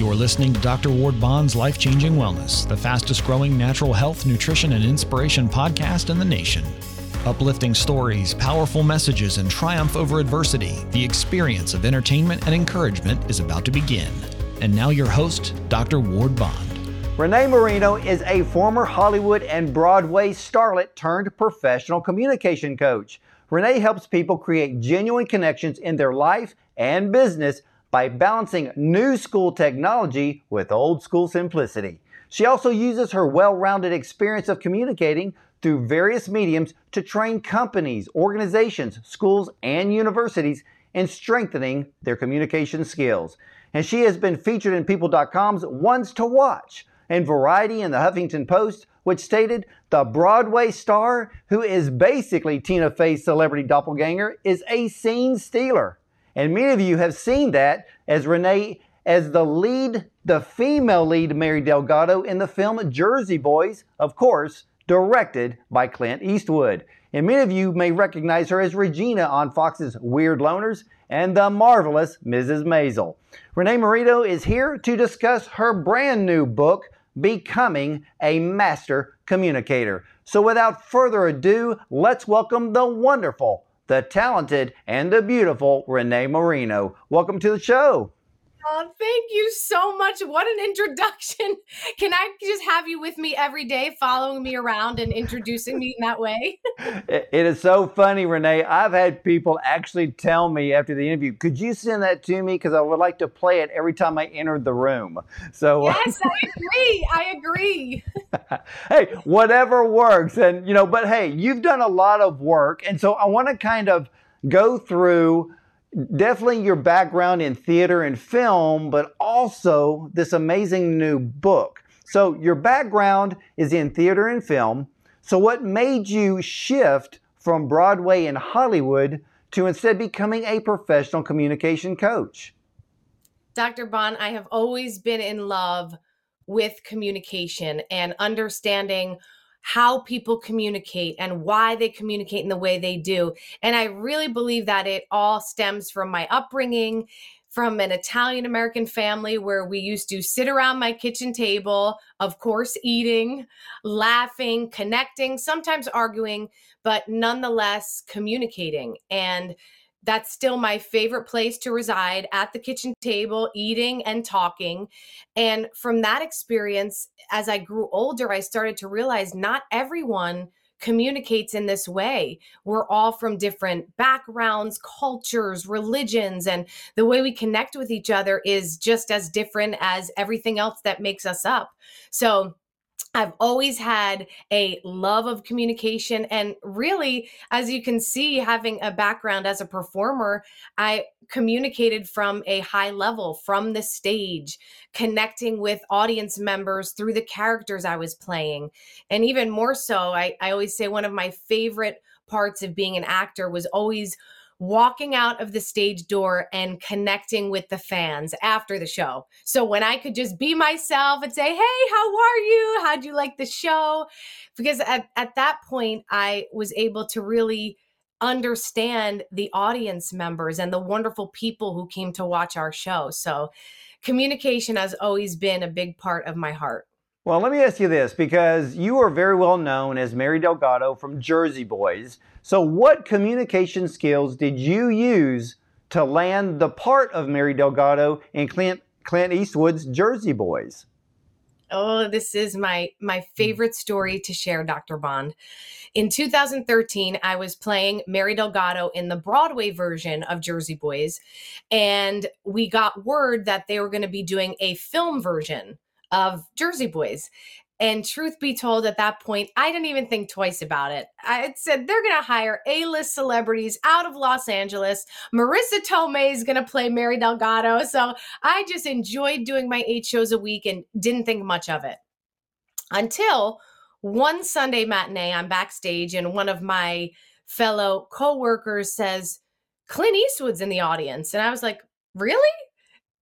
You're listening to Dr. Ward Bond's Life Changing Wellness, the fastest growing natural health, nutrition, and inspiration podcast in the nation. Uplifting stories, powerful messages, and triumph over adversity, the experience of entertainment and encouragement is about to begin. And now, your host, Dr. Ward Bond. Renee Marino is a former Hollywood and Broadway starlet turned professional communication coach. Renee helps people create genuine connections in their life and business by balancing new school technology with old school simplicity. She also uses her well rounded experience of communicating through various mediums to train companies, organizations, schools, and universities in strengthening their communication skills. And she has been featured in People.com's Ones to Watch and Variety and the Huffington Post, which stated the Broadway star, who is basically Tina Fey's celebrity doppelganger, is a scene stealer. And many of you have seen that as Renee as the lead, the female lead Mary Delgado in the film Jersey Boys, of course, directed by Clint Eastwood. And many of you may recognize her as Regina on Fox's Weird Loners and the marvelous Mrs. Maisel. Renee Marino is here to discuss her brand new book, Becoming a Master Communicator. So without further ado, let's welcome the wonderful, the talented, and the beautiful Renee Marino. Welcome to the show. Oh, thank you so much. What an introduction. Can I just have you with me every day, following me around and introducing me in that way? it is so funny, Renee. I've had people actually tell me after the interview, could you send that to me? Because I would like to play it every time I enter the room. So, uh, yes, I agree. I agree. hey, whatever works. And, you know, but hey, you've done a lot of work. And so I want to kind of go through definitely your background in theater and film, but also this amazing new book. So, your background is in theater and film. So, what made you shift from Broadway and Hollywood to instead becoming a professional communication coach? Dr. Bond, I have always been in love with communication and understanding how people communicate and why they communicate in the way they do. And I really believe that it all stems from my upbringing, from an Italian American family where we used to sit around my kitchen table, of course, eating, laughing, connecting, sometimes arguing, but nonetheless communicating. And that's still my favorite place to reside at the kitchen table, eating and talking. And from that experience, as I grew older, I started to realize not everyone communicates in this way. We're all from different backgrounds, cultures, religions, and the way we connect with each other is just as different as everything else that makes us up. So, I've always had a love of communication. And really, as you can see, having a background as a performer, I communicated from a high level, from the stage, connecting with audience members through the characters I was playing. And even more so, I, I always say one of my favorite parts of being an actor was always walking out of the stage door and connecting with the fans after the show. So when I could just be myself and say, Hey, how are you? How'd you like the show? Because at, at that point, I was able to really understand the audience members and the wonderful people who came to watch our show. So communication has always been a big part of my heart. Well, let me ask you this because you are very well known as Mary Delgado from Jersey Boys. So, what communication skills did you use to land the part of Mary Delgado in Clint, Clint Eastwood's Jersey Boys? Oh, this is my my hmm. favorite story to share, Dr. Bond. In 2013, I was playing Mary Delgado in the Broadway version of Jersey Boys, and we got word that they were going to be doing a film version of Jersey Boys. And truth be told, at that point, I didn't even think twice about it. I said they're going to hire A list celebrities out of Los Angeles. Marisa Tomei is going to play Mary Delgado. So I just enjoyed doing my eight shows a week and didn't think much of it until one Sunday matinee. I'm backstage, and one of my fellow coworkers says, Clint Eastwood's in the audience. And I was like, Really?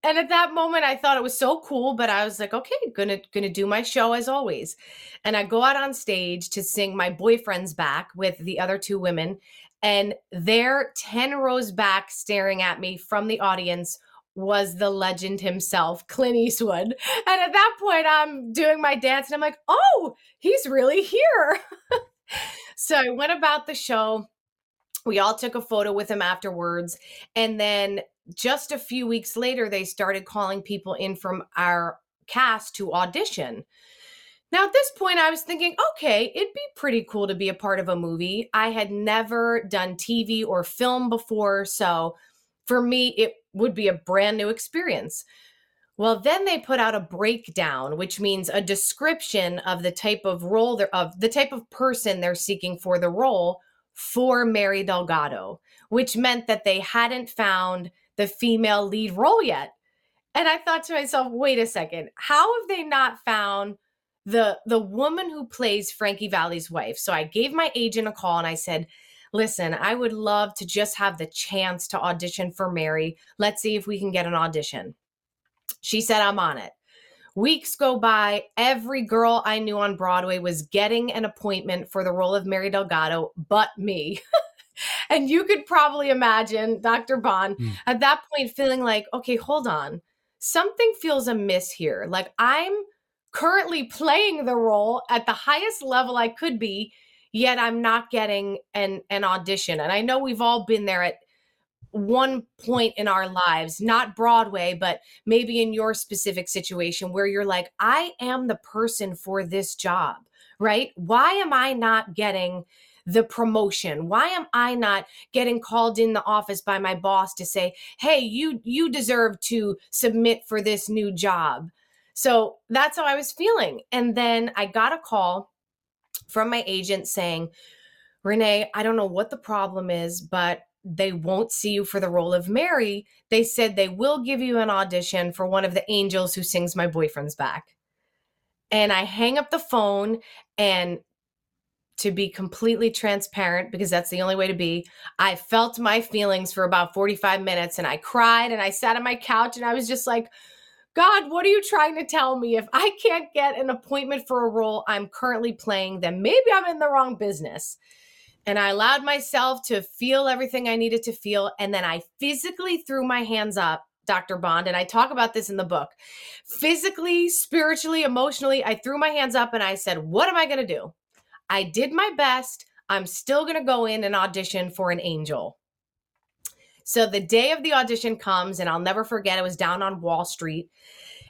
And at that moment i thought it was so cool but i was like okay gonna gonna do my show as always and i go out on stage to sing my boyfriend's back with the other two women and they're 10 rows back staring at me from the audience was the legend himself, Clint Eastwood. And at that point, I'm doing my dance and I'm like, oh, he's really here. so I went about the show. We all took a photo with him afterwards. And then just a few weeks later, they started calling people in from our cast to audition. Now, at this point, I was thinking, okay, it'd be pretty cool to be a part of a movie. I had never done TV or film before. So for me, it would be a brand new experience. Well, then they put out a breakdown, which means a description of the type of role of the type of person they're seeking for the role for Mary Delgado, which meant that they hadn't found the female lead role yet. And I thought to myself, wait a second, how have they not found the the woman who plays Frankie Valli's wife? So I gave my agent a call and I said, listen, I would love to just have the chance to audition for Mary. Let's see if we can get an audition. She said, I'm on it. Weeks go by. Every girl I knew on Broadway was getting an appointment for the role of Mary Delgado, but me. and you could probably imagine Dr. Bond mm. at that point feeling like, okay, hold on. Something feels amiss here. Like I'm currently playing the role at the highest level I could be yet I'm not getting an an audition. And I know we've all been there at one point in our lives, not Broadway, but maybe in your specific situation where you're like, I am the person for this job, right? Why am I not getting the promotion why am i not getting called in the office by my boss to say hey you you deserve to submit for this new job so that's how i was feeling and then i got a call from my agent saying, Renee, I don't know what the problem is, but they won't see you for the role of Mary. They said they will give you an audition for one of the angels who sings my boyfriend's back. And I hang up the phone and to be completely transparent because that's the only way to be. I felt my feelings for about 45 minutes and I cried and I sat on my couch and I was just like, God, what are you trying to tell me? If I can't get an appointment for a role I'm currently playing, then maybe I'm in the wrong business. And I allowed myself to feel everything I needed to feel. And then I physically threw my hands up, Dr. Bond. And I talk about this in the book. Physically, spiritually, emotionally, I threw my hands up and I said, What am I going to do? I did my best. I'm still going to go in and audition for an angel. So the day of the audition comes, and I'll never forget, it was down on Wall Street.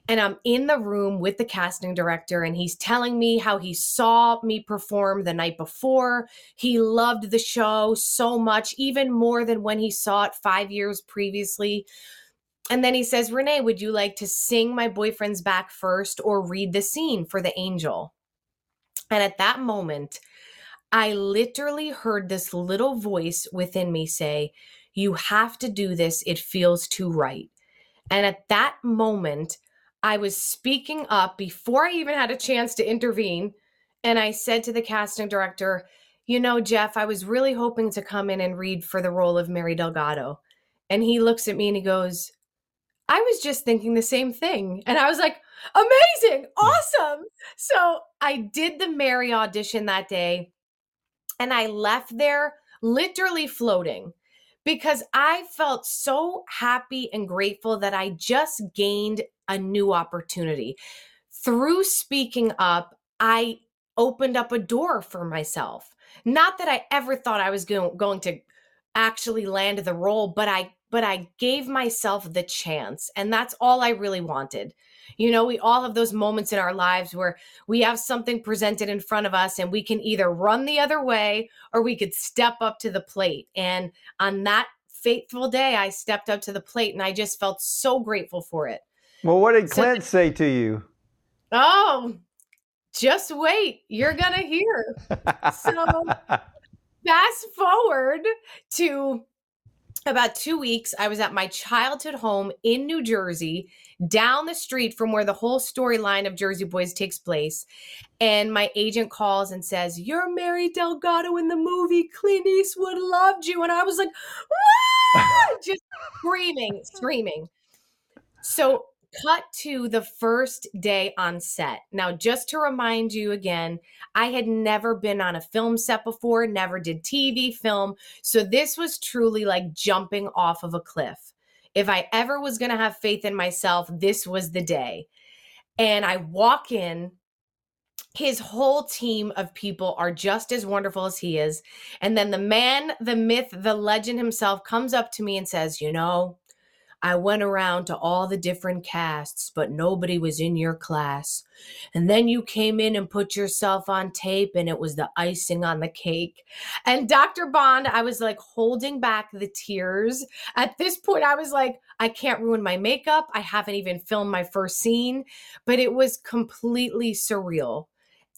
And I'm in the room with the casting director, and he's telling me how he saw me perform the night before. He loved the show so much, even more than when he saw it five years previously. And then he says, Renee, would you like to sing my boyfriend's back first or read the scene for the angel? And at that moment, I literally heard this little voice within me say, you have to do this. It feels too right. And at that moment, I was speaking up before I even had a chance to intervene. And I said to the casting director, You know, Jeff, I was really hoping to come in and read for the role of Mary Delgado. And he looks at me and he goes, I was just thinking the same thing. And I was like, Amazing, hmm. awesome. So I did the Mary audition that day and I left there literally floating because I felt so happy and grateful that I just gained a new opportunity. Through speaking up, I opened up a door for myself. Not that I ever thought I was go- going to actually land the role, but I but I gave myself the chance and that's all I really wanted. You know, we all have those moments in our lives where we have something presented in front of us and we can either run the other way or we could step up to the plate. And on that fateful day, I stepped up to the plate and I just felt so grateful for it. Well, what did Clint so, say to you? Oh, just wait. You're going to hear. so, fast forward to about two weeks, I was at my childhood home in New Jersey, down the street from where the whole storyline of Jersey Boys takes place. And my agent calls and says, You're Mary Delgado in the movie. Clint Eastwood loved you. And I was like, just screaming, screaming. So cut to the first day on set. Now, just to remind you again, I had never been on a film set before, never did TV film. So this was truly like jumping off of a cliff. If I ever was going to have faith in myself, this was the day. And I walk in his whole team of people are just as wonderful as he is. And then the man, the myth, the legend himself comes up to me and says, You know, I went around to all the different casts, but nobody was in your class. And then you came in and put yourself on tape, and it was the icing on the cake. And Dr. Bond, I was like holding back the tears. At this point, I was like, I can't ruin my makeup. I haven't even filmed my first scene, but it was completely surreal.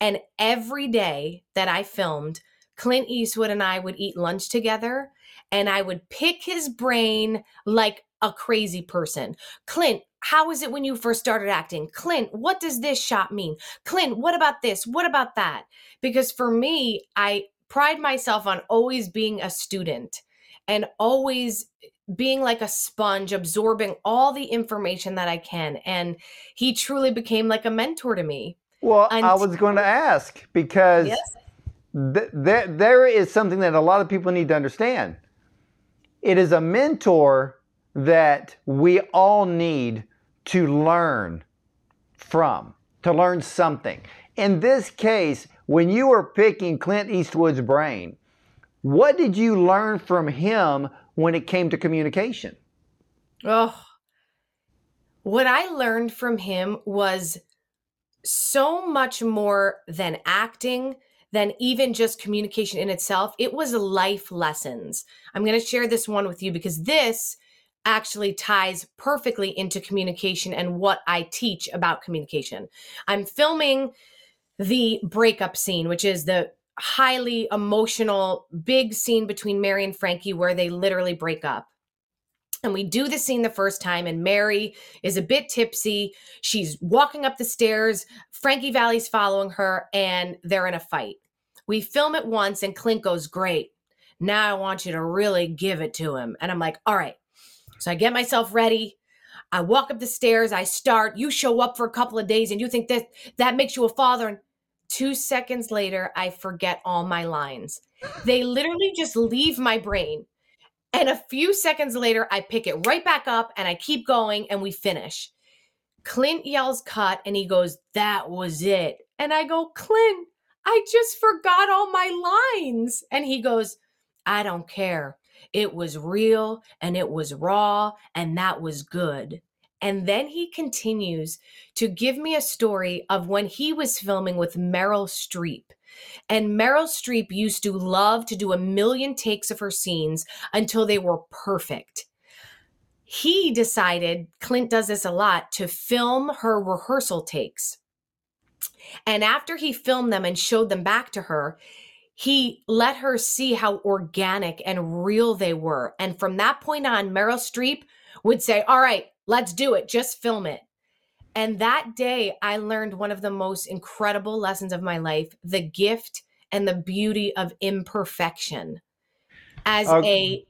And every day that I filmed, Clint Eastwood and I would eat lunch together and I would pick his brain like a crazy person. Clint, how is it when you first started acting? Clint, what does this shot mean? Clint, what about this? What about that? Because for me, I pride myself on always being a student and always being like a sponge, absorbing all the information that I can. And he truly became like a mentor to me. Well, I was going to ask because yes. th- th- there is something that a lot of people need to understand. It is a mentor that we all need to learn from, to learn something. In this case, when you were picking Clint Eastwood's brain, what did you learn from him when it came to communication? Oh, what I learned from him was so much more than acting, than even just communication in itself. It was life lessons. I'm going to share this one with you because this actually ties perfectly into communication and what I teach about communication. I'm filming the breakup scene, which is the highly emotional, big scene between Mary and Frankie where they literally break up. And we do the scene the first time, and Mary is a bit tipsy. She's walking up the stairs. Frankie Valli's following her, and they're in a fight. We film it once, and Clint goes, Great. Now I want you to really give it to him. And I'm like, All right. So I get myself ready. I walk up the stairs. I start. You show up for a couple of days, and you think that that makes you a father. And two seconds later, I forget all my lines. They literally just leave my brain. And a few seconds later, I pick it right back up and I keep going and we finish. Clint yells cut and he goes, That was it. And I go, Clint, I just forgot all my lines. And he goes, I don't care. It was real and it was raw and that was good. And then he continues to give me a story of when he was filming with Meryl Streep. And Meryl Streep used to love to do a million takes of her scenes until they were perfect. He decided, Clint does this a lot, to film her rehearsal takes. And after he filmed them and showed them back to her, he let her see how organic and real they were. And from that point on, Meryl Streep would say, All right, let's do it, just film it. And that day, I learned one of the most incredible lessons of my life the gift and the beauty of imperfection. As a,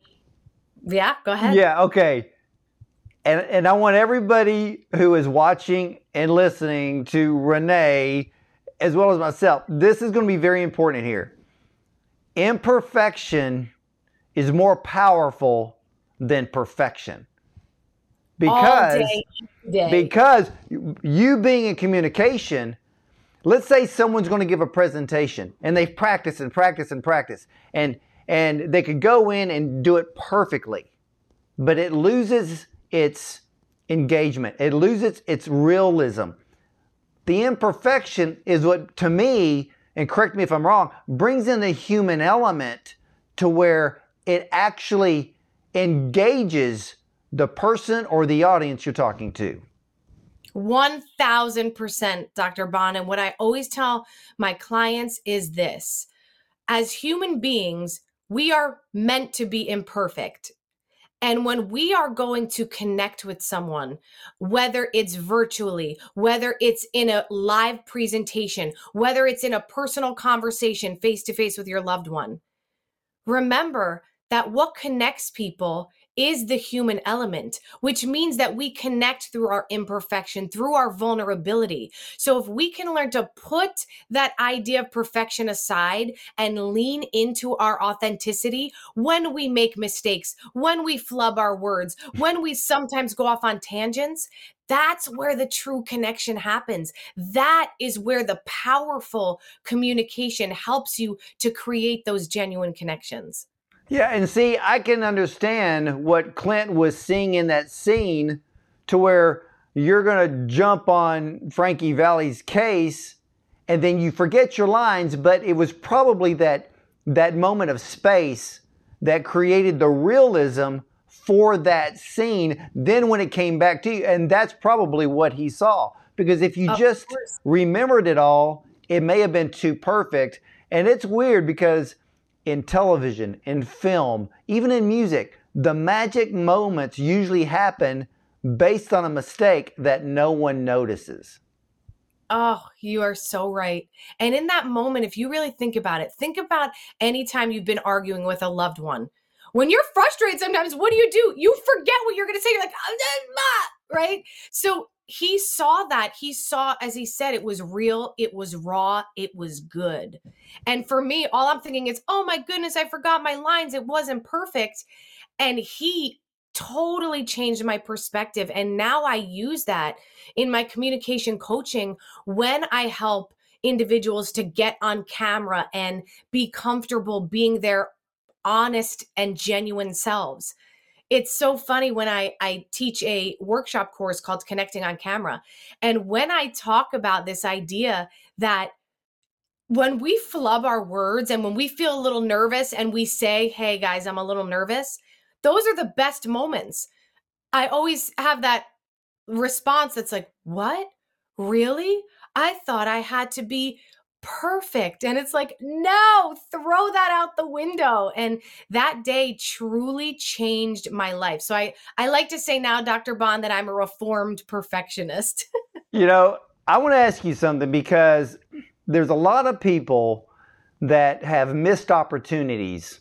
yeah, go ahead. Yeah, okay. And, and I want everybody who is watching and listening to Renee, as well as myself, this is going to be very important here. Imperfection is more powerful than perfection. Because day, day. because you being in communication let's say someone's going to give a presentation and they've practiced and practiced and practiced and and they could go in and do it perfectly but it loses its engagement. It loses its realism. The imperfection is what to me and correct me if i'm wrong brings in the human element to where it actually engages the person or the audience you're talking to. 1000% Dr. Bond. And what I always tell my clients is this as human beings, we are meant to be imperfect. And when we are going to connect with someone, whether it's virtually, whether it's in a live presentation, whether it's in a personal conversation face to face with your loved one, remember that what connects people is the human element, which means that we connect through our imperfection, through our vulnerability. So if we can learn to put that idea of perfection aside and lean into our authenticity when we make mistakes, when we flub our words, when we sometimes go off on tangents, that's where the true connection happens. That is where the powerful communication helps you to create those genuine connections. Yeah, and see, I can understand what Clint was seeing in that scene to where you're going to jump on Frankie Valli's case and then you forget your lines, but it was probably that that moment of space that created the realism for that scene. Then when it came back to you, and that's probably what he saw. Because if you of just course. remembered it all, it may have been too perfect. And it's weird because in television, in film, even in music, the magic moments usually happen based on a mistake that no one notices. Oh, you are so right. And in that moment, if you really think about it, think about any time you've been arguing with a loved one. When you're frustrated, sometimes what do you do? You forget what you're going to say. You're like, right? So he saw that. He saw, as he said, it was real, it was raw, it was good. And for me, all I'm thinking is, oh my goodness, I forgot my lines. It wasn't perfect. And he totally changed my perspective. And now I use that in my communication coaching when I help individuals to get on camera and be comfortable being their honest and genuine selves it's so funny when I, I teach a workshop course called Connecting on Camera. And when I talk about this idea that when we flub our words and when we feel a little nervous and we say, hey guys, I'm a little nervous, those are the best moments. I always have that response that's like, what? Really? I thought I had to be perfect. And it's like, no, throw that out the window. And that day truly changed my life. So I, I like to say now, Dr. Bond, that I'm a reformed perfectionist. you know, I want to ask you something because there's a lot of people that have missed opportunities.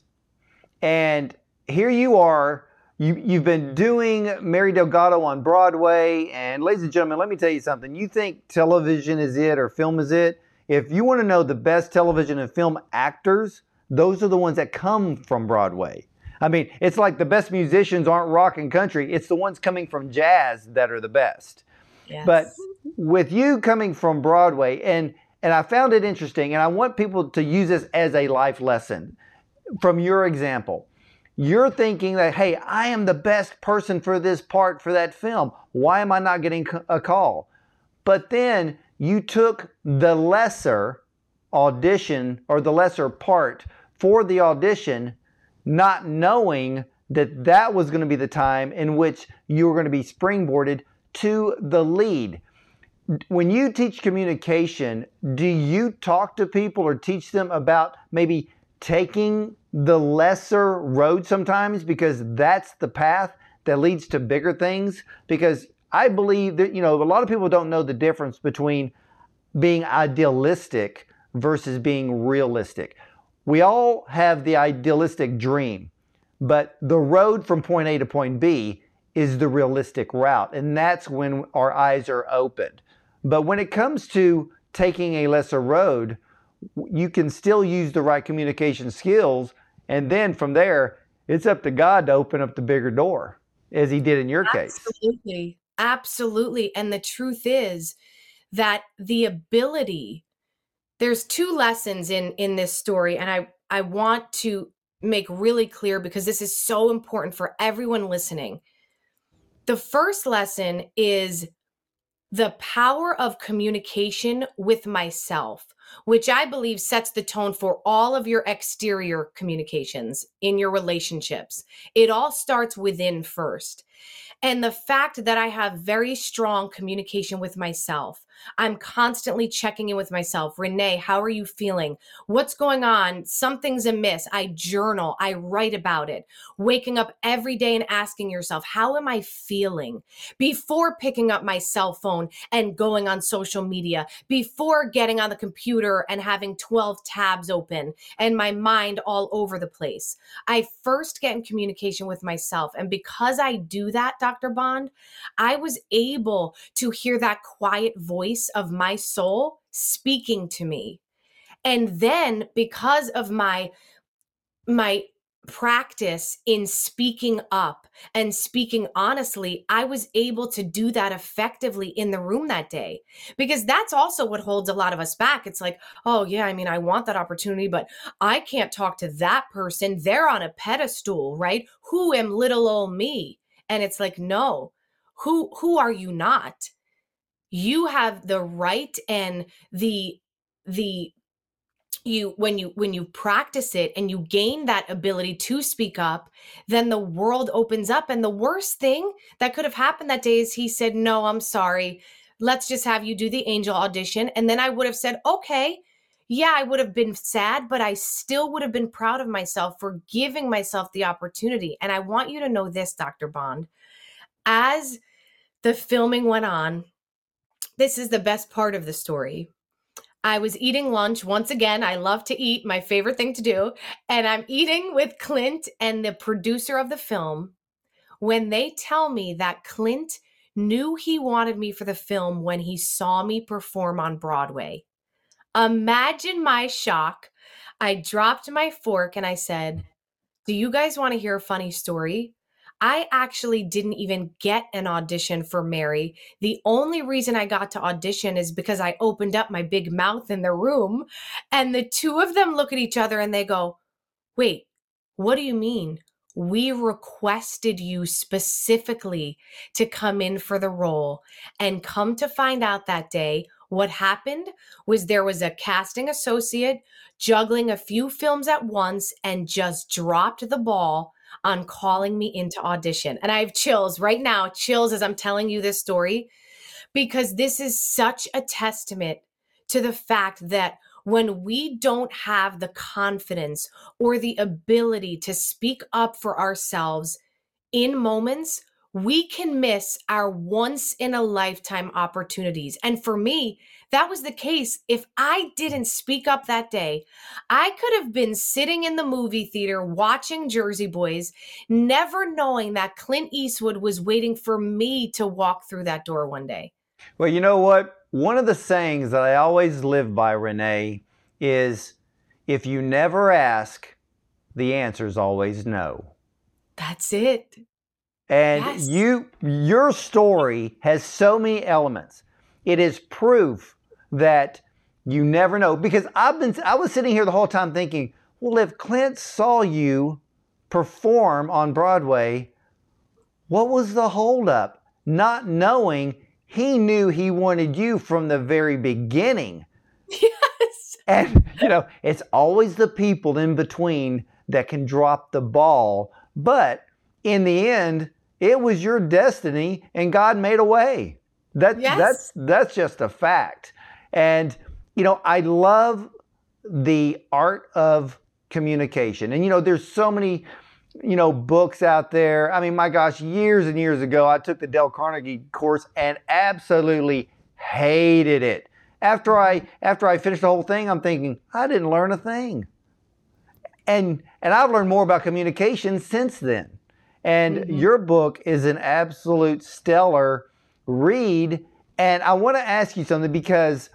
And here you are. You, you've been doing Mary Delgado on Broadway. And ladies and gentlemen, let me tell you something. You think television is it or film is it? If you want to know the best television and film actors, those are the ones that come from Broadway. I mean, it's like the best musicians aren't rock and country, it's the ones coming from jazz that are the best. Yes. But with you coming from Broadway, and and I found it interesting, and I want people to use this as a life lesson from your example. You're thinking that, hey, I am the best person for this part for that film. Why am I not getting a call? But then you took the lesser audition or the lesser part for the audition, not knowing that that was going to be the time in which you were going to be springboarded to the lead. When you teach communication, do you talk to people or teach them about maybe taking the lesser road sometimes because that's the path that leads to bigger things? Because I believe that, you know, a lot of people don't know the difference between being idealistic versus being realistic. We all have the idealistic dream, but the road from point A to point B is the realistic route. And that's when our eyes are opened. But when it comes to taking a lesser road, you can still use the right communication skills. And then from there, it's up to God to open up the bigger door, as He did in your Absolutely. case. Absolutely. Absolutely. And the truth is that the ability, there's two lessons in in this story, and I I want to make really clear because this is so important for everyone listening. The first lesson is the power of communication with myself, which I believe sets the tone for all of your exterior communications in your relationships. It all starts within first. And the fact that I have very strong communication with myself, I'm constantly checking in with myself. Renee, how are you feeling? What's going on? Something's amiss. I journal, I write about it. Waking up every day and asking yourself, how am I feeling? Before picking up my cell phone and going on social media, before getting on the computer and having 12 tabs open and my mind all over the place. I first get in communication with myself. And because I do that, Dr. Bond, I was able to hear that quiet voice of my soul speaking to me. And then because of my my practice in speaking up and speaking honestly, I was able to do that effectively in the room that day. Because that's also what holds a lot of us back. It's like, oh, yeah, I mean, I want that opportunity, but I can't talk to that person. They're on a pedestal, right? Who am little old me? and it's like no who who are you not you have the right and the the you when you when you practice it and you gain that ability to speak up then the world opens up. And the worst thing that could have happened that day is he said no i'm sorry. Let's just have you do the angel audition. And then i would have said okay. Yeah i would have been sad but i still would have been proud of myself for giving myself the opportunity. And i want you to know this dr bond. As the filming went on this is the best part of the story I was eating lunch once again. I love to eat, my favorite thing to do. And I'm eating with Clint and the producer of the film when they tell me that Clint knew he wanted me for the film when he saw me perform on Broadway. Imagine my shock. I dropped my fork and I said, Do you guys want to hear a funny story? I actually didn't even get an audition for Mary. The only reason I got to audition is because I opened up my big mouth in the room and the two of them look at each other and they go, Wait, what do you mean? We requested you specifically to come in for the role. And come to find out that day, what happened was there was a casting associate juggling a few films at once and just dropped the ball on calling me into audition. And I have chills right now, chills as I'm telling you this story, because this is such a testament to the fact that when we don't have the confidence or the ability to speak up for ourselves in moments we can miss our once in a lifetime opportunities. And for me, that was the case. If I didn't speak up that day, I could have been sitting in the movie theater watching Jersey Boys, never knowing that Clint Eastwood was waiting for me to walk through that door one day. Well, you know what? One of the sayings that I always live by, Renee, is if you never ask, the answer is always no. That's it. And yes. you your story has so many elements. It is proof that you never know because I've been I was sitting here the whole time thinking, well if Clint saw you perform on Broadway, what was the holdup? Not knowing he knew he wanted you from the very beginning. Yes. And you know, it's always the people in between that can drop the ball, but in the end, it was your destiny and God made a way. That, yes. That's, that's just a fact. And, you know, I love the art of communication. And, you know, there's so many, you know, books out there. I mean, my gosh, years and years ago, I took the Dale Carnegie course and absolutely hated it. After I after I finished the whole thing, I'm thinking, I didn't learn a thing. And and I've learned more about communication since then. And mm-hmm. your book is an absolute stellar read. And I want to ask you something because,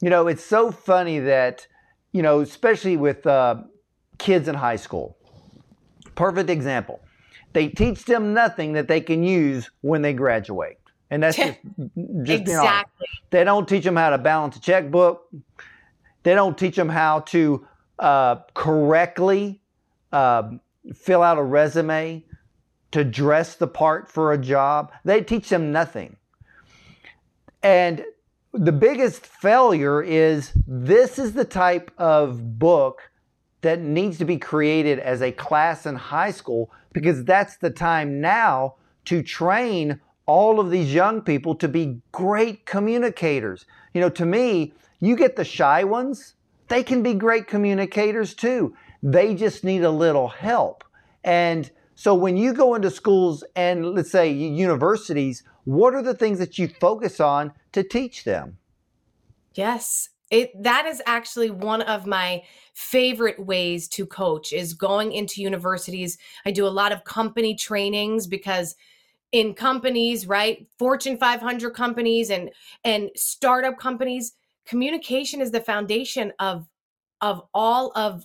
you know, it's so funny that, you know, especially with uh, kids in high school. Perfect example. They teach them nothing that they can use when they graduate. And that's just, just exactly. They don't teach them how to balance a checkbook. They don't teach them how to uh, correctly uh, fill out a resume to dress the part for a job. They teach them nothing. And the biggest failure is this is the type of book that needs to be created as a class in high school because that's the time now to train all of these young people to be great communicators. You know, to me, you get the shy ones, they can be great communicators too. They just need a little help. And so when you go into schools and let's say universities, what are the things that you focus on to teach them? Yes. It that is actually one of my favorite ways to coach is going into universities. I do a lot of company trainings because in companies, right? Fortune 500 companies and and startup companies, communication is the foundation of of all of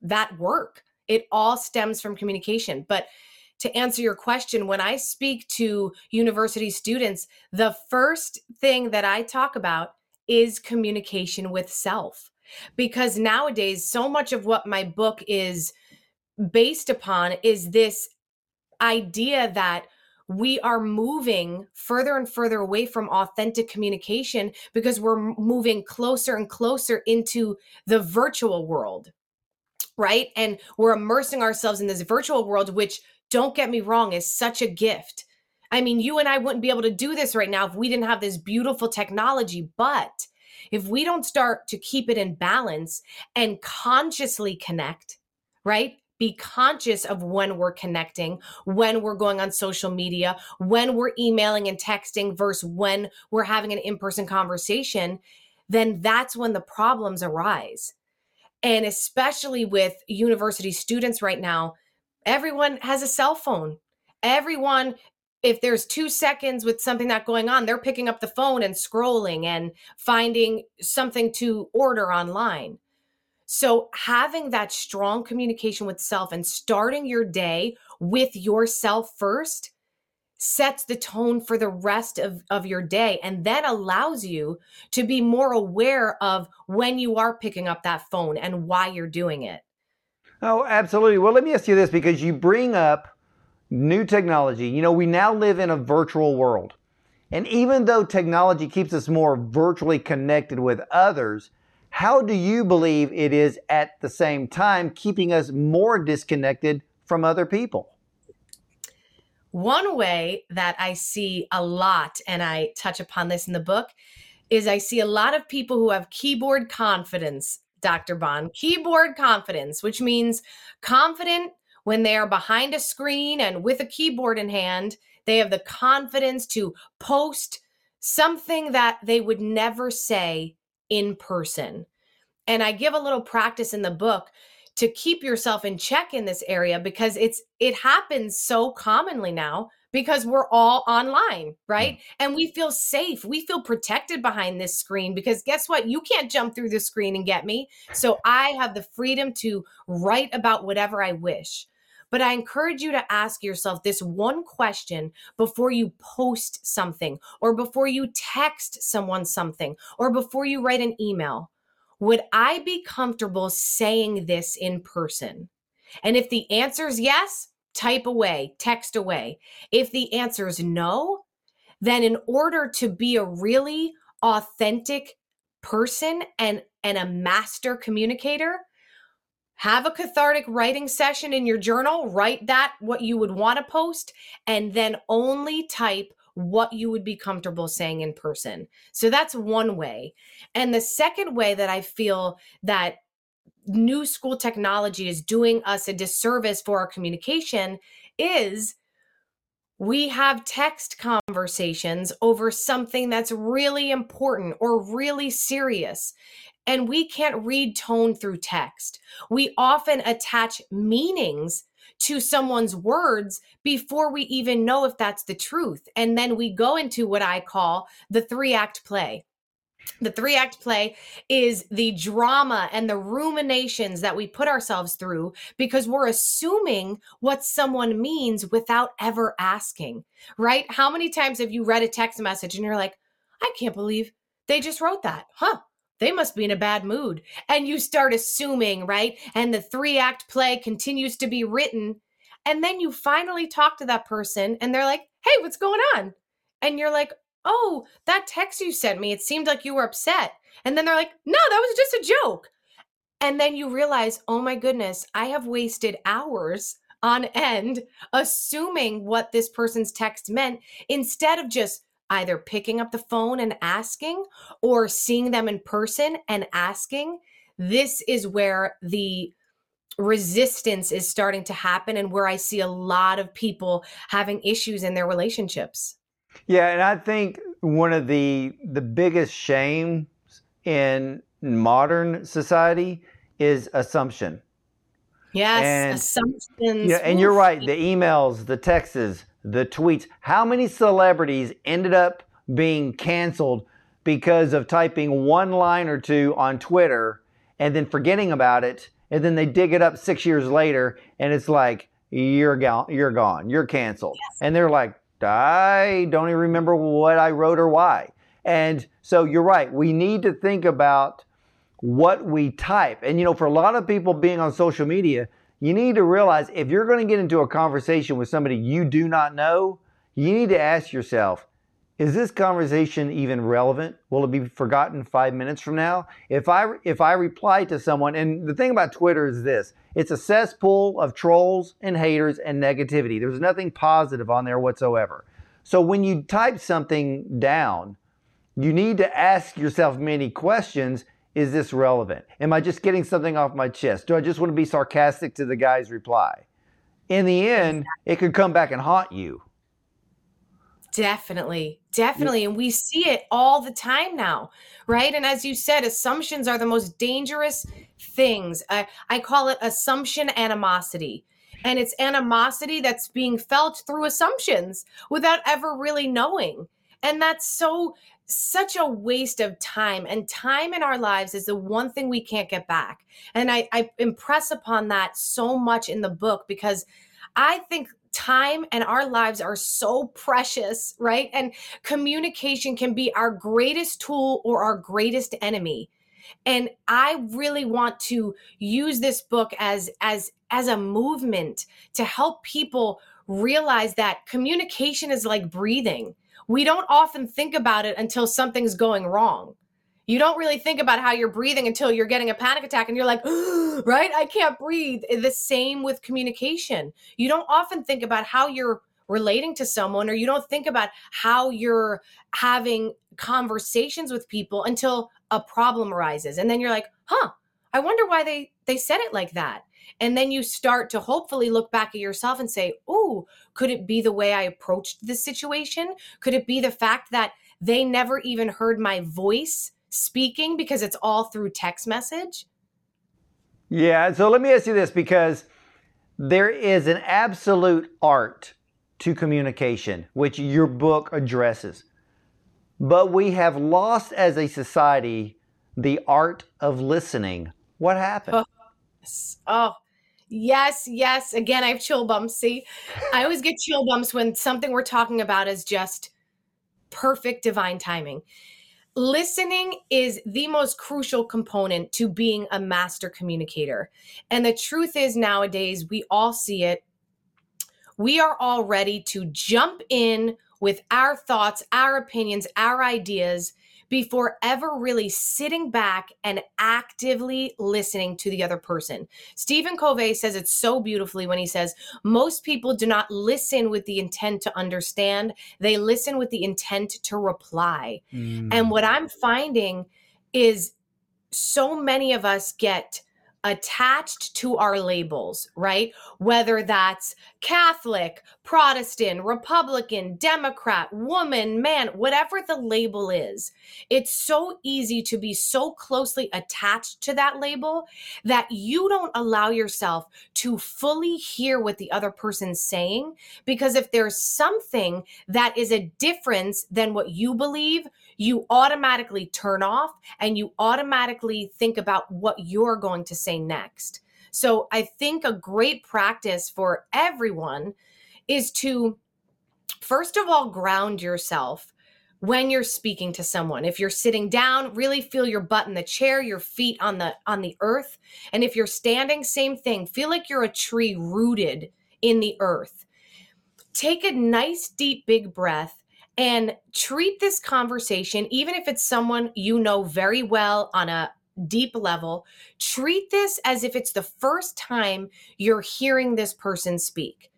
that work. It all stems from communication. But to answer your question, when I speak to university students, the first thing that I talk about is communication with self. Because nowadays, so much of what my book is based upon is this idea that we are moving further and further away from authentic communication because we're moving closer and closer into the virtual world right? And we're immersing ourselves in this virtual world, which, don't get me wrong, is such a gift. I mean, you and I wouldn't be able to do this right now if we didn't have this beautiful technology. But if we don't start to keep it in balance and consciously connect, right? Be conscious of when we're connecting, when we're going on social media, when we're emailing and texting versus when we're having an in person conversation, then that's when the problems arise. And especially with university students right now, everyone has a cell phone. Everyone, if there's two seconds with something not going on, they're picking up the phone and scrolling and finding something to order online. So, having that strong communication with self and starting your day with yourself first sets the tone for the rest of, of your day and then allows you to be more aware of when you are picking up that phone and why you're doing it. Oh, absolutely. Well, let me ask you this because you bring up new technology. You know, we now live in a virtual world. And even though technology keeps us more virtually connected with others, how do you believe it is at the same time keeping us more disconnected from other people? One way that I see a lot, and I touch upon this in the book, is I see a lot of people who have keyboard confidence, Dr. Bond, keyboard confidence, which means confident when they are behind a screen and with a keyboard in hand. They have the confidence to post something that they would never say in person. And I give a little practice in the book to keep yourself in check in this area because it's it happens so commonly now because we're all online, right? Mm. And we feel safe. We feel protected behind this screen because guess what? You can't jump through the screen and get me. So I have the freedom to write about whatever I wish. But I encourage you to ask yourself this one question before you post something, or before you text someone something, or before you write an email would I be comfortable saying this in person? And if the answer is yes, type away, text away. If the answer is no, then in order to be a really authentic person and and a master communicator, have a cathartic writing session in your journal, write that what you would want to post and then only type what you would be comfortable saying in person. So that's one way. And the second way that I feel that new school technology is doing us a disservice for our communication is we have text conversations over something that's really important or really serious. And we can't read tone through text. We often attach meanings to someone's words before we even know if that's the truth. And then we go into what I call the three act play. The three act play is the drama and the ruminations that we put ourselves through because we're assuming what someone means without ever asking, right? How many times have you read a text message and you're like, I can't believe they just wrote that, huh? They must be in a bad mood. And you start assuming, right? And the three act play continues to be written. And then you finally talk to that person and they're like, hey, what's going on? And you're like, oh, that text you sent me, it seemed like you were upset. And then they're like, no, that was just a joke. And then you realize, oh my goodness, I have wasted hours on end, assuming what this person's text meant instead of just either picking up the phone and asking or seeing them in person and asking. This is where the resistance is starting to happen and where I see a lot of people having issues in their relationships. Yeah, and I think one of the the biggest shames in modern society is assumption. Yes, and, assumptions. Yeah, and you're right. The emails, the texts, the tweets. How many celebrities ended up being canceled because of typing one line or two on Twitter and then forgetting about it, and then they dig it up six years later, and it's like you're gone, you're gone, you're canceled, yes. and they're like, I don't even remember what I wrote or why. And so you're right. We need to think about what we type. And you know, for a lot of people being on social media, you need to realize if you're going to get into a conversation with somebody you do not know, you need to ask yourself, is this conversation even relevant? Will it be forgotten 5 minutes from now? If I if I reply to someone and the thing about Twitter is this, it's a cesspool of trolls and haters and negativity. There's nothing positive on there whatsoever. So when you type something down, you need to ask yourself many questions. Is this relevant? Am I just getting something off my chest? Do I just want to be sarcastic to the guy's reply? In the end, it could come back and haunt you. Definitely. Definitely. And we see it all the time now, right? And as you said, assumptions are the most dangerous things. I, I call it assumption animosity. And it's animosity that's being felt through assumptions without ever really knowing. And that's so such a waste of time and time in our lives is the one thing we can't get back. And I, I impress upon that so much in the book because i think time and our lives are so precious right? And communication can be our greatest tool or our greatest enemy. And i really want to use this book as as as a movement to help people realize that communication is like breathing we don't often think about it until something's going wrong. You don't really think about how you're breathing until you're getting a panic attack and you're like, right? I can't breathe. The same with communication. You don't often think about how you're relating to someone or you don't think about how you're having conversations with people until a problem arises. And then you're like, huh, I wonder why they they said it like that. And then you start to hopefully look back at yourself and say, oh, could it be the way I approached this situation? Could it be the fact that they never even heard my voice speaking because it's all through text message? Yeah. So let me ask you this because there is an absolute art to communication, which your book addresses. But we have lost as a society the art of listening. What happened? Oh, oh Yes, yes. Again, I have chill bumps. See, I always get chill bumps when something we're talking about is just perfect divine timing. Listening is the most crucial component to being a master communicator. And the truth is, nowadays, we all see it. We are all ready to jump in with our thoughts, our opinions, our ideas before ever really sitting back and actively listening to the other person. Stephen Covey says it so beautifully when he says, Most people do not listen with the intent to understand, they listen with the intent to reply. Mm. And what I'm finding is so many of us get attached to our labels, right? Whether that's Catholic, Protestant, Republican, Democrat, woman, man, whatever the label is, it's so easy to be so closely attached to that label that you don't allow yourself to fully hear what the other person's saying. Because if there's something that is a difference than what you believe, you automatically turn off and you automatically think about what you're going to say next. So I think a great practice for everyone is to, first of all, ground yourself when you're speaking to someone. If you're sitting down really feel your butt in the chair your feet on the on the earth. And if you're standing same thing. Feel like you're a tree rooted in the earth. Take a nice deep big breath and treat this conversation, even if it's someone you know very well on a deep level, treat this as if it's the first time you're hearing this person speak.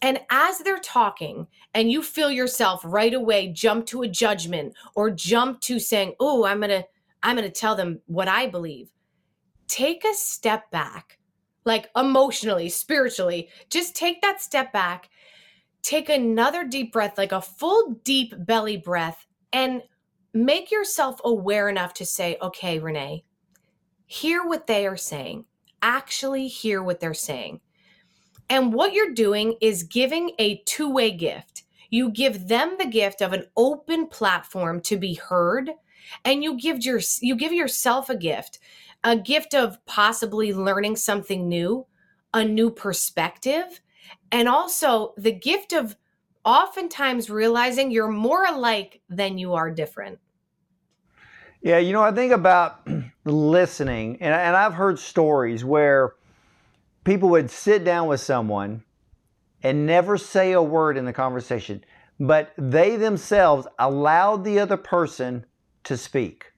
And as they're talking, and you feel yourself right away jump to a judgment or jump to saying, "Oh, I'm going to I'm going to tell them what I believe." Take a step back. Like emotionally, spiritually, just take that step back. Take another deep breath, like a full deep belly breath and make yourself aware enough to say, "Okay, Renee, hear what they are saying. Actually hear what they're saying." And what you're doing is giving a two way gift. You give them the gift of an open platform to be heard, and you give your you give yourself a gift, a gift of possibly learning something new, a new perspective, and also the gift of oftentimes realizing you're more alike than you are different. Yeah, you know, I think about listening, and, and I've heard stories where people would sit down with someone and never say a word in the conversation, but they themselves allowed the other person to speak.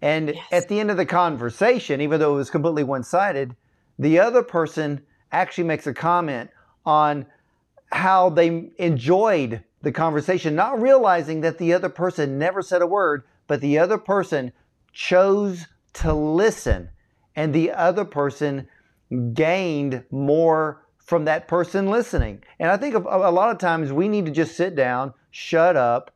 And yes. at the end of the conversation, even though it was completely one sided, the other person actually makes a comment on how they enjoyed the conversation, not realizing that the other person never said a word, but the other person chose to listen. And the other person gained more from that person listening. And I think a, lot of times we need to just sit down, shut up,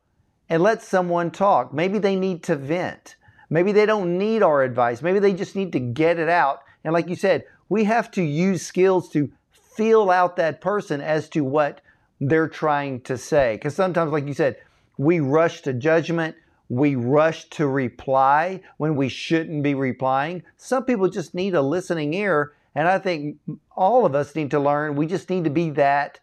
and let someone talk. Maybe they need to vent. Maybe they don't need our advice. Maybe they just need to get it out. And like you said, we have to use skills to feel out that person as to what they're trying to say. Because sometimes, like you said, we rush to judgment. We rush to reply when we shouldn't be replying. Some people just need a listening ear and I think all of us need to learn. We just need to be that,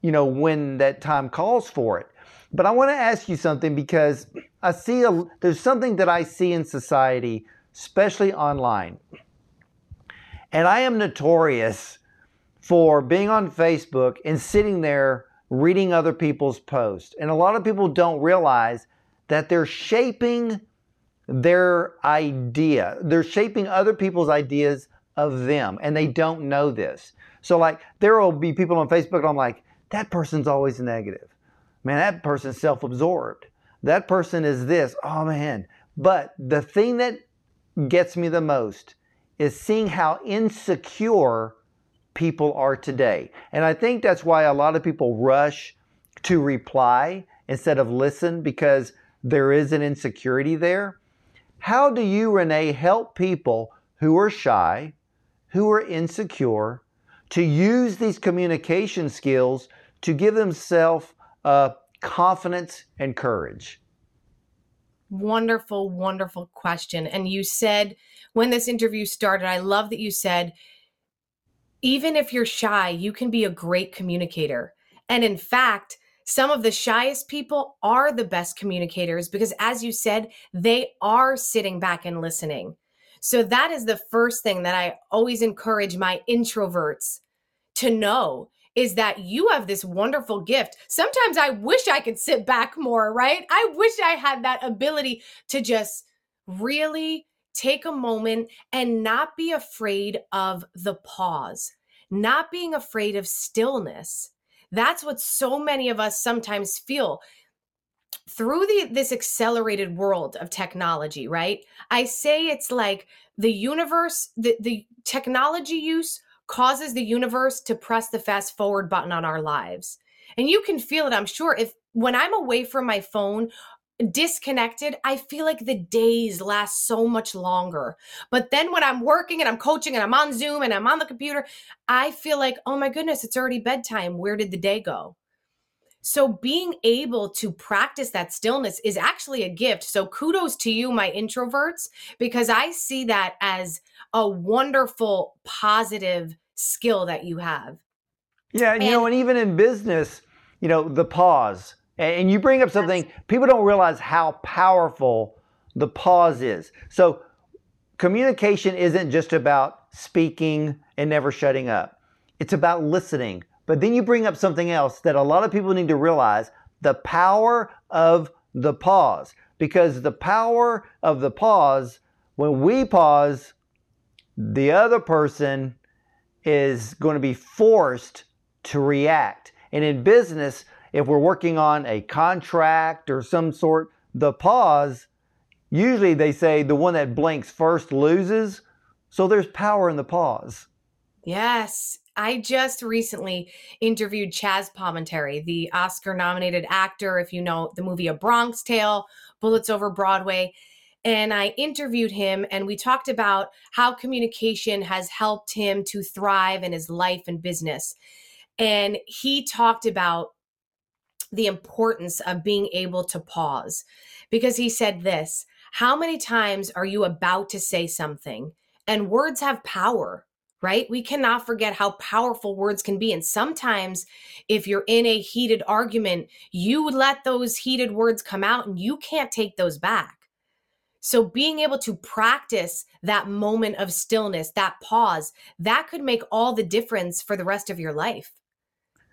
you know, when that time calls for it. But I want to ask you something because I see a, there's something that I see in society, especially online. And I am notorious for being on Facebook and sitting there reading other people's posts. And a lot of people don't realize that they're shaping their idea. They're shaping other people's ideas of them and they don't know this. So like there will be people on Facebook I'm like, that person's always negative. Man, that person's self-absorbed. That person is this. Oh man. But the thing that gets me the most is seeing how insecure people are today. And I think that's why a lot of people rush to reply instead of listen because there is an insecurity there. How do you, Renee, help people who are shy, who are insecure to use these communication skills to give themselves uh, confidence and courage? Wonderful, wonderful question. And you said when this interview started, I love that you said, even if you're shy, you can be a great communicator. And in fact, some of the shyest people are the best communicators because, as you said, they are sitting back and listening. So that is the first thing that I always encourage my introverts to know is that you have this wonderful gift. Sometimes I wish I could sit back more, right? I wish I had that ability to just really take a moment and not be afraid of the pause, not being afraid of stillness. That's what so many of us sometimes feel through the this accelerated world of technology, right? I say it's like the universe, the, the technology use causes the universe to press the fast forward button on our lives. And you can feel it, I'm sure. If when I'm away from my phone, disconnected, I feel like the days last so much longer. But then when I'm working and I'm coaching and I'm on Zoom and I'm on the computer, I feel like, oh my goodness, it's already bedtime. Where did the day go? So being able to practice that stillness is actually a gift. So kudos to you, my introverts, because I see that as a wonderful, positive skill that you have. Yeah, and, you know, and even in business, you know, the pause. And you bring up something people don't realize how powerful the pause is. So communication isn't just about speaking and never shutting up. It's about listening but then you bring up something else that a lot of people need to realize the power of the pause. Because the power of the pause When we pause, the other person is going to be forced to react. And in business, if we're working on a contract or some sort, the pause, usually they say the one that blinks first loses. So there's power in the pause. Yes. I just recently interviewed Chazz Palminteri, the Oscar nominated actor, if you know the movie A Bronx Tale, Bullets Over Broadway. And I interviewed him and we talked about how communication has helped him to thrive in his life and business. And he talked about the importance of being able to pause because he said this How many times are you about to say something? And words have power right? We cannot forget how powerful words can be. And sometimes, if you're in a heated argument, you let those heated words come out and you can't take those back. So, being able to practice that moment of stillness, that pause, that could make all the difference for the rest of your life.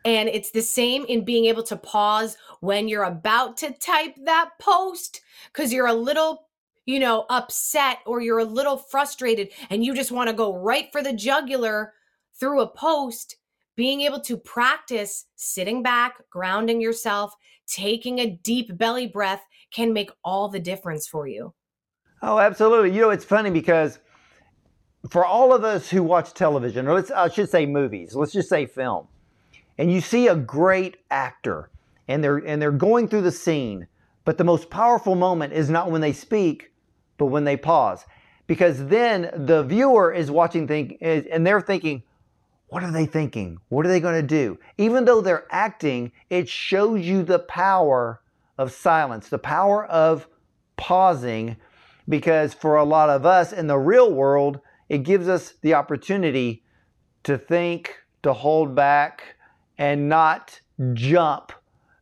And it's the same in being able to pause when you're about to type that post because you're a little you know, upset or you're a little frustrated and you just want to go right for the jugular through a post, being able to practice sitting back, grounding yourself, taking a deep belly breath can make all the difference for you. Oh, absolutely. You know, it's funny because for all of us who watch television, or let's I should say movies, let's just say film, and you see a great actor and they're and they're going through the scene, but the most powerful moment is not when they speak, but when they pause. Because then the viewer is watching think and they're thinking, what are they thinking? What are they going to do? Even though they're acting, it shows you the power of silence, the power of pausing, because for a lot of us in the real world, it gives us the opportunity to think, to hold back, and not jump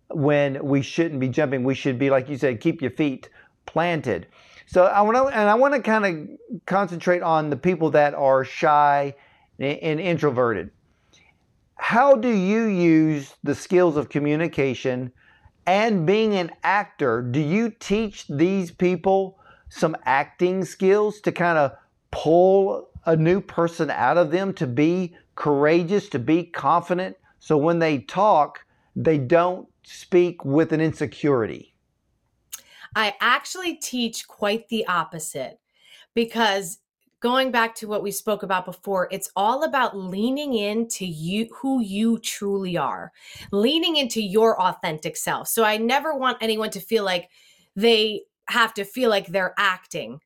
when we shouldn't be jumping. We should be, like you said, keep your feet planted. So I want to, and I want to kind of concentrate on the people that are shy and introverted. How do you use the skills of communication and being an actor? Do you teach these people some acting skills to kind of pull a new person out of them to be courageous, to be confident, so when they talk, they don't speak with an insecurity? I actually teach quite the opposite because going back to what we spoke about before, it's all about leaning into you who you truly are, leaning into your authentic self. So I never want anyone to feel like they have to feel like they're acting.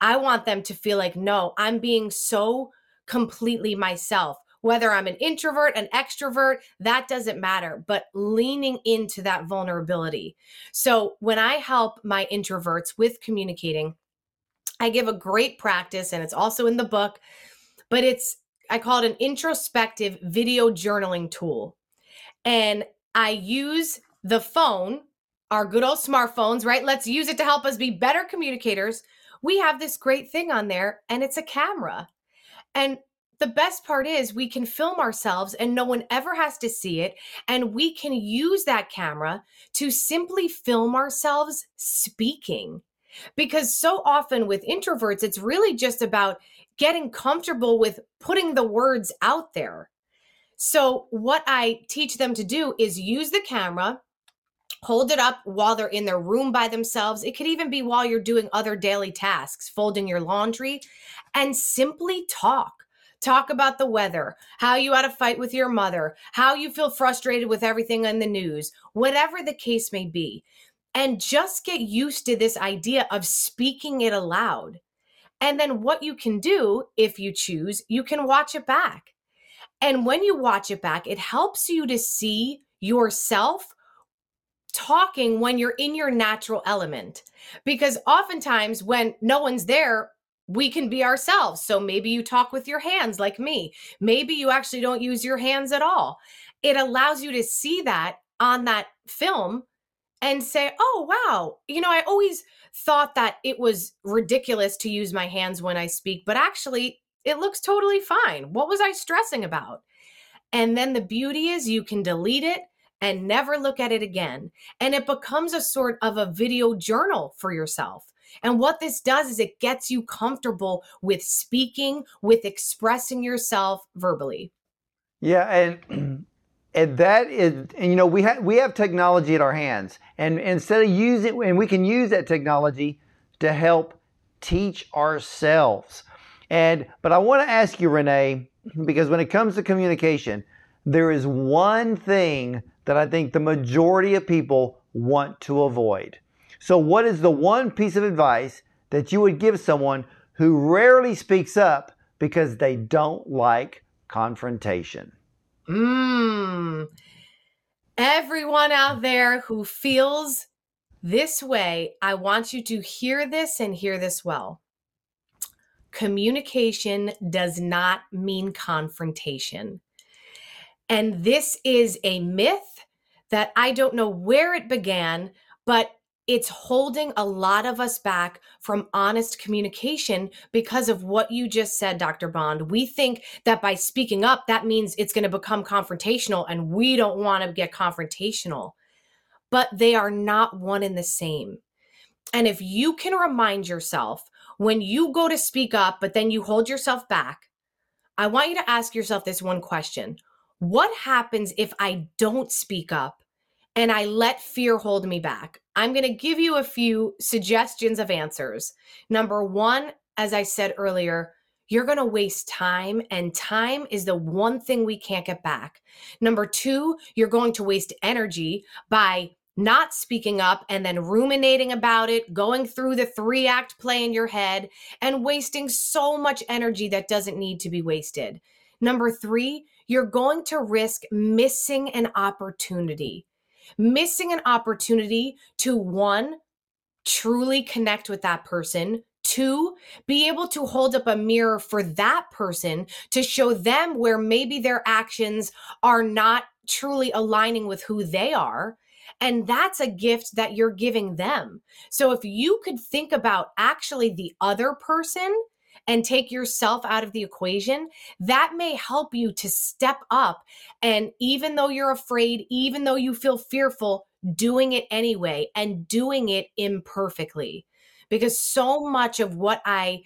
I want them to feel like, no, I'm being so completely myself whether I'm an introvert, an extrovert, that doesn't matter, but leaning into that vulnerability. So when I help my introverts with communicating, I give a great practice, and it's also in the book, but it's, I call it an introspective video journaling tool. And I use the phone, our good old smartphones, right? Let's use it to help us be better communicators. We have this great thing on there, and it's a camera. And the best part is we can film ourselves and no one ever has to see it. And we can use that camera to simply film ourselves speaking. Because so often with introverts, it's really just about getting comfortable with putting the words out there. So, what I teach them to do is use the camera, hold it up while they're in their room by themselves. It could even be while you're doing other daily tasks, folding your laundry, and simply talk Talk about the weather, how you had a fight with your mother, how you feel frustrated with everything in the news, whatever the case may be. And just get used to this idea of speaking it aloud. And then what you can do, if you choose, you can watch it back. And when you watch it back, it helps you to see yourself talking when you're in your natural element. Because oftentimes, when no one's there, we can be ourselves. So maybe you talk with your hands like me. Maybe you actually don't use your hands at all. It allows you to see that on that film and say, oh, wow. You know, I always thought that it was ridiculous to use my hands when I speak, but actually, it looks totally fine. What was I stressing about? And then the beauty is you can delete it and never look at it again. And it becomes a sort of a video journal for yourself And what this does is it gets you comfortable with speaking, with expressing yourself verbally. Yeah, and and that is and you know we have we have technology at our hands. And instead of using and we can use that technology to help teach ourselves. And but i want to ask you renee because when it comes to communication there is one thing that i think the majority of people want to avoid so what is the one piece of advice that you would give someone who rarely speaks up because they don't like confrontation Mmm. Everyone out there who feels this way, I want you to hear this and hear this well. Communication does not mean confrontation. And this is a myth that I don't know where it began, but it's holding a lot of us back from honest communication because of what you just said, Dr. Bond. We think that by speaking up, that means it's going to become confrontational, and we don't want to get confrontational. But they are not one and the same. And if you can remind yourself when you go to speak up, but then you hold yourself back, I want you to ask yourself this one question What happens if I don't speak up and I let fear hold me back? I'm going to give you a few suggestions of answers. Number one, as I said earlier, you're going to waste time, and time is the one thing we can't get back. Number two, you're going to waste energy by not speaking up and then ruminating about it, going through the three act play in your head, and wasting so much energy that doesn't need to be wasted. Number three, you're going to risk missing an opportunity missing an opportunity to one, truly connect with that person. Two, be able to hold up a mirror for that person to show them where maybe their actions are not truly aligning with who they are. And that's a gift that you're giving them. So if you could think about actually the other person and take yourself out of the equation, that may help you to step up. And even though you're afraid, even though you feel fearful, doing it anyway and doing it imperfectly. Because so much of what I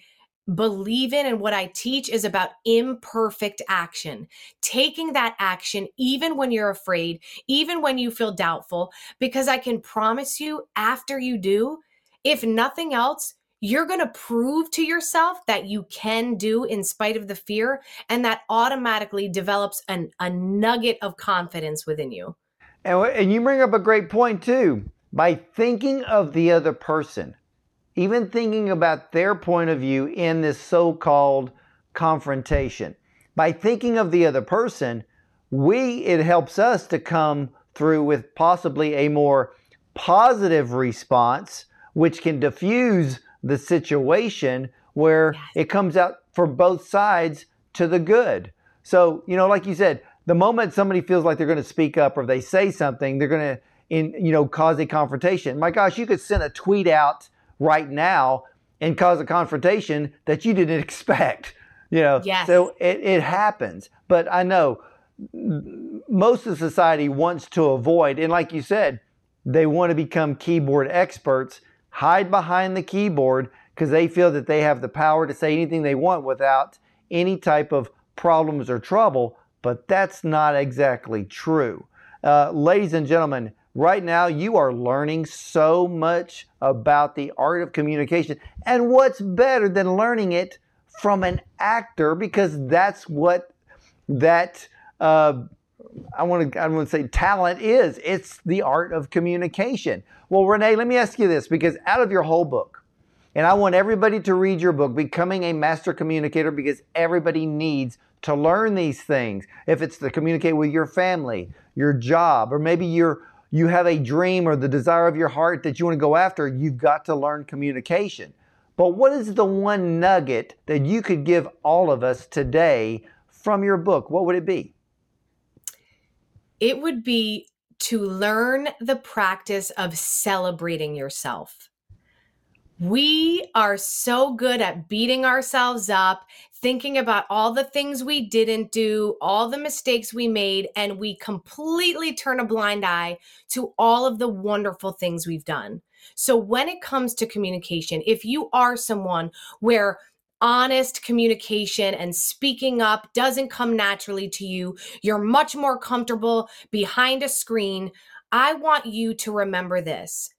believe in and what I teach is about imperfect action. Taking that action, even when you're afraid, even when you feel doubtful, because I can promise you, after you do, if nothing else, you're going to prove to yourself that you can do in spite of the fear and that automatically develops an, a nugget of confidence within you. And, and you bring up a great point too. By thinking of the other person even thinking about their point of view in this so-called confrontation by thinking of the other person we it helps us to come through with possibly a more positive response which can diffuse the situation where yes. it comes out for both sides to the good. So, you know, like you said, the moment somebody feels like they're going to speak up or they say something, they're going to, in you know, cause a confrontation. My gosh, you could send a tweet out right now and cause a confrontation that you didn't expect. You know, yes. so it, it happens. But I know most of society wants to avoid, and like you said, they want to become keyboard experts hide behind the keyboard because they feel that they have the power to say anything they want without any type of problems or trouble, but that's not exactly true. Uh, ladies and gentlemen, right now you are learning so much about the art of communication. And what's better than learning it from an actor because that's what that uh, I want to I want to say talent is. It's the art of communication. Well, Renee, let me ask you this because out of your whole book, and I want everybody to read your book, Becoming a Master Communicator, because everybody needs to learn these things. If it's to communicate with your family, your job, or maybe you're you have a dream or the desire of your heart that you want to go after, you've got to learn communication. But what is the one nugget that you could give all of us today from your book? What would it be? It would be to learn the practice of celebrating yourself. We are so good at beating ourselves up, thinking about all the things we didn't do, all the mistakes we made, and we completely turn a blind eye to all of the wonderful things we've done. So when it comes to communication, if you are someone where honest communication and speaking up doesn't come naturally to you, you're much more comfortable behind a screen, I want you to remember this.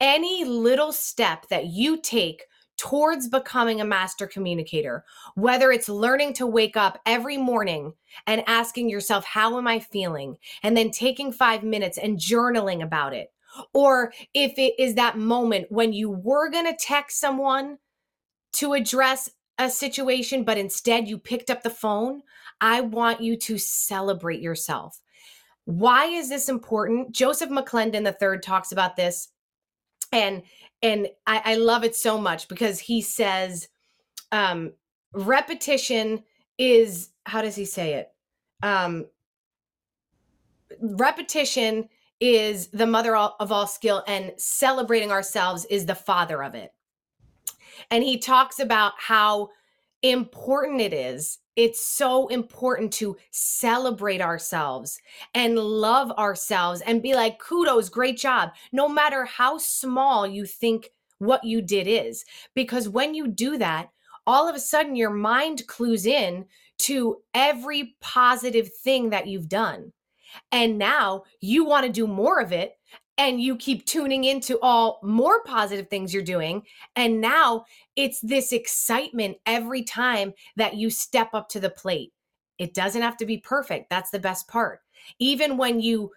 Any little step that you take towards becoming a master communicator, whether it's learning to wake up every morning and asking yourself, How am I feeling? and then taking five minutes and journaling about it. Or if it is that moment when you were going to text someone to address a situation, but instead you picked up the phone, I want you to celebrate yourself. Why is this important? Joseph McClendon III talks about this and and I, I love it so much because he says um, repetition is how does he say it? Um, repetition is the mother of all skill, and celebrating ourselves is the father of it. And he talks about how important it is it's so important to celebrate ourselves and love ourselves and be like, kudos, great job, no matter how small you think what you did is. Because when you do that, all of a sudden your mind clues in to every positive thing that you've done. And now you want to do more of it and you keep tuning into all more positive things you're doing. And now it's this excitement every time that you step up to the plate. It doesn't have to be perfect. That's the best part. Even when you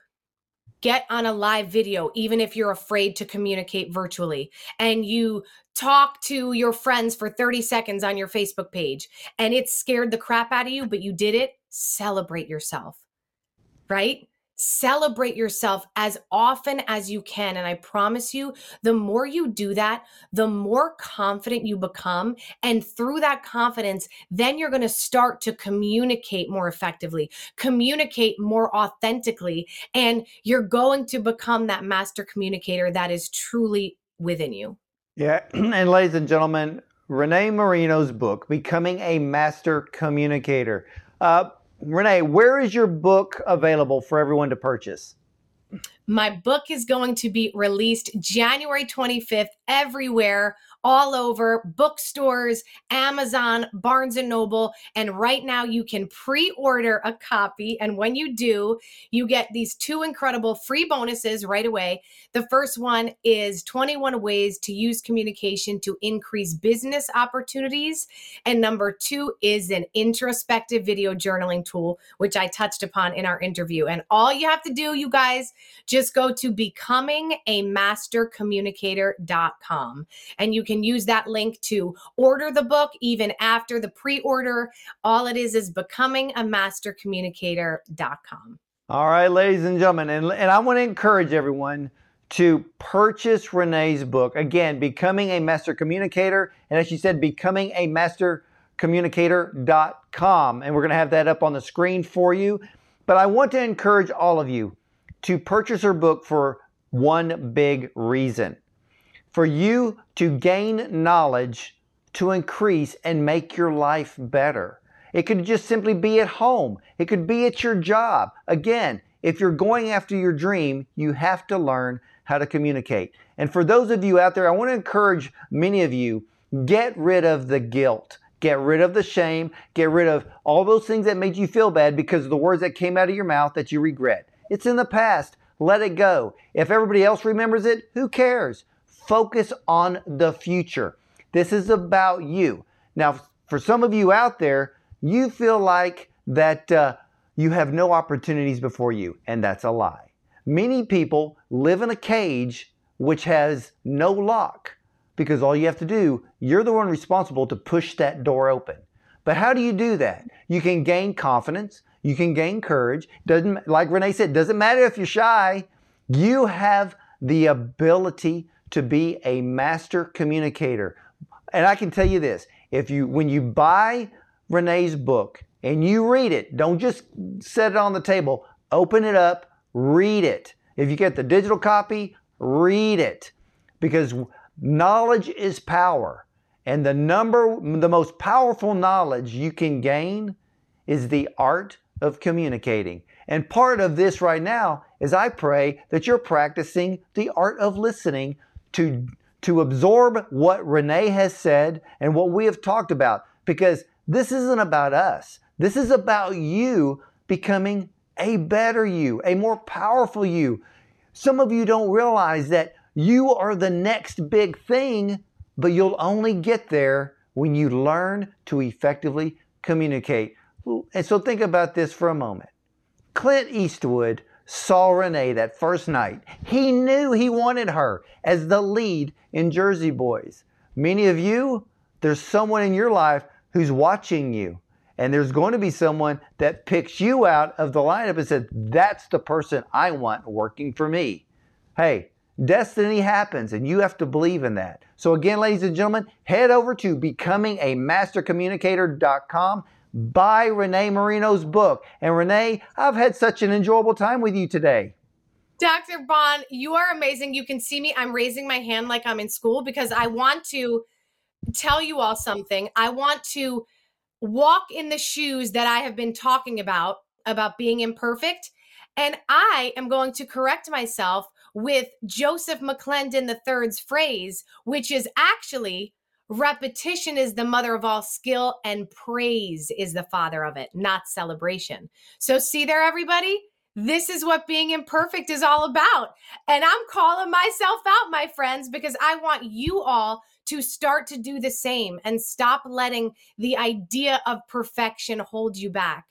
get on a live video, even if you're afraid to communicate virtually, and you talk to your friends for 30 seconds on your Facebook page and it scared the crap out of you, but you did it, celebrate yourself, right? Celebrate yourself as often as you can. And I promise you, the more you do that, the more confident you become. And through that confidence, then you're going to start to communicate more effectively, communicate more authentically, and you're going to become that master communicator that is truly within you. Yeah. And ladies and gentlemen, Renee Marino's book, Becoming a Master Communicator. Uh, Renee, where is your book available for everyone to purchase? My book is going to be released January 25th everywhere all over bookstores, Amazon, Barnes and Noble. And right now you can pre order a copy. And when you do, you get these two incredible free bonuses right away. The first one is 21 ways to use communication to increase business opportunities. And number two is an introspective video journaling tool, which I touched upon in our interview. And all you have to do, you guys, just go to becomingamastercommunicator.com and you can use that link to order the book even after the pre order. All it is is becomingamastercommunicator.com. All right, ladies and gentlemen, and, and I want to encourage everyone to purchase Renee's book. Again, Becoming a Master Communicator. And as she said, becoming a master communicator.com. And we're going to have that up on the screen for you. But I want to encourage all of you to purchase her book for one big reason for you to gain knowledge to increase and make your life better. It could just simply be at home, it could be at your job. Again, if you're going after your dream, you have to learn how to communicate. And for those of you out there, I want to encourage many of you get rid of the guilt. Get rid of the shame. Get rid of all those things that made you feel bad because of the words that came out of your mouth that you regret. It's in the past. Let it go. If everybody else remembers it, who cares? Focus on the future. This is about you. Now, for some of you out there, you feel like that uh, you have no opportunities before you, and that's a lie. Many people live in a cage which has no lock because all you have to do, you're the one responsible to push that door open. But how do you do that? You can gain confidence, you can gain courage. Doesn't like Renee said, doesn't matter if you're shy. You have the ability to be a master communicator. And I can tell you this, if you when you buy Renee's book and you read it, don't just set it on the table, open it up, read it. If you get the digital copy, read it. Because knowledge is power. And the number the most powerful knowledge you can gain is the art of communicating. And part of this right now is I pray that you're practicing the art of listening to, to absorb what Renee has said and what we have talked about because this isn't about us. This is about you becoming a better you, a more powerful you. Some of you don't realize that you are the next big thing, but you'll only get there when you learn to effectively communicate. And so think about this for a moment. Clint Eastwood saw Renee that first night. He knew he wanted her as the lead in Jersey Boys. Many of you, there's someone in your life who's watching you. And there's going to be someone that picks you out of the lineup and says, That's the person I want working for me. Hey, destiny happens and you have to believe in that. So, again, ladies and gentlemen, head over to becomingamastercommunicator.com. Buy Renee Marino's book. And Renee, I've had such an enjoyable time with you today. Dr. Bond, you are amazing. You can see me. I'm raising my hand like I'm in school because I want to tell you all something. I want to walk in the shoes that I have been talking about, about being imperfect. And I am going to correct myself with Joseph McClendon III's phrase, which is actually repetition is the mother of all skill and praise is the father of it, not celebration. So, see there, everybody? This is what being imperfect is all about. And I'm calling myself out, my friends, because I want you all to start to do the same and stop letting the idea of perfection hold you back.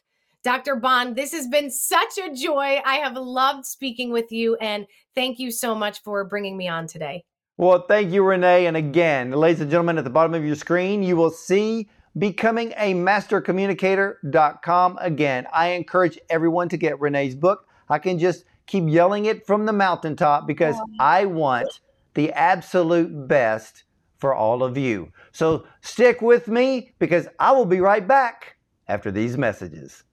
Dr. Bond, this has been such a joy. I have loved speaking with you, and thank you so much for bringing me on today. Well, thank you, Renee. And again, ladies and gentlemen, at the bottom of your screen, you will see becomingaMasterCommunicator.com. Again, I encourage everyone to get Renee's book. I can just keep yelling it from the mountaintop because I want the absolute best for all of you. So stick with me because I will be right back after these messages.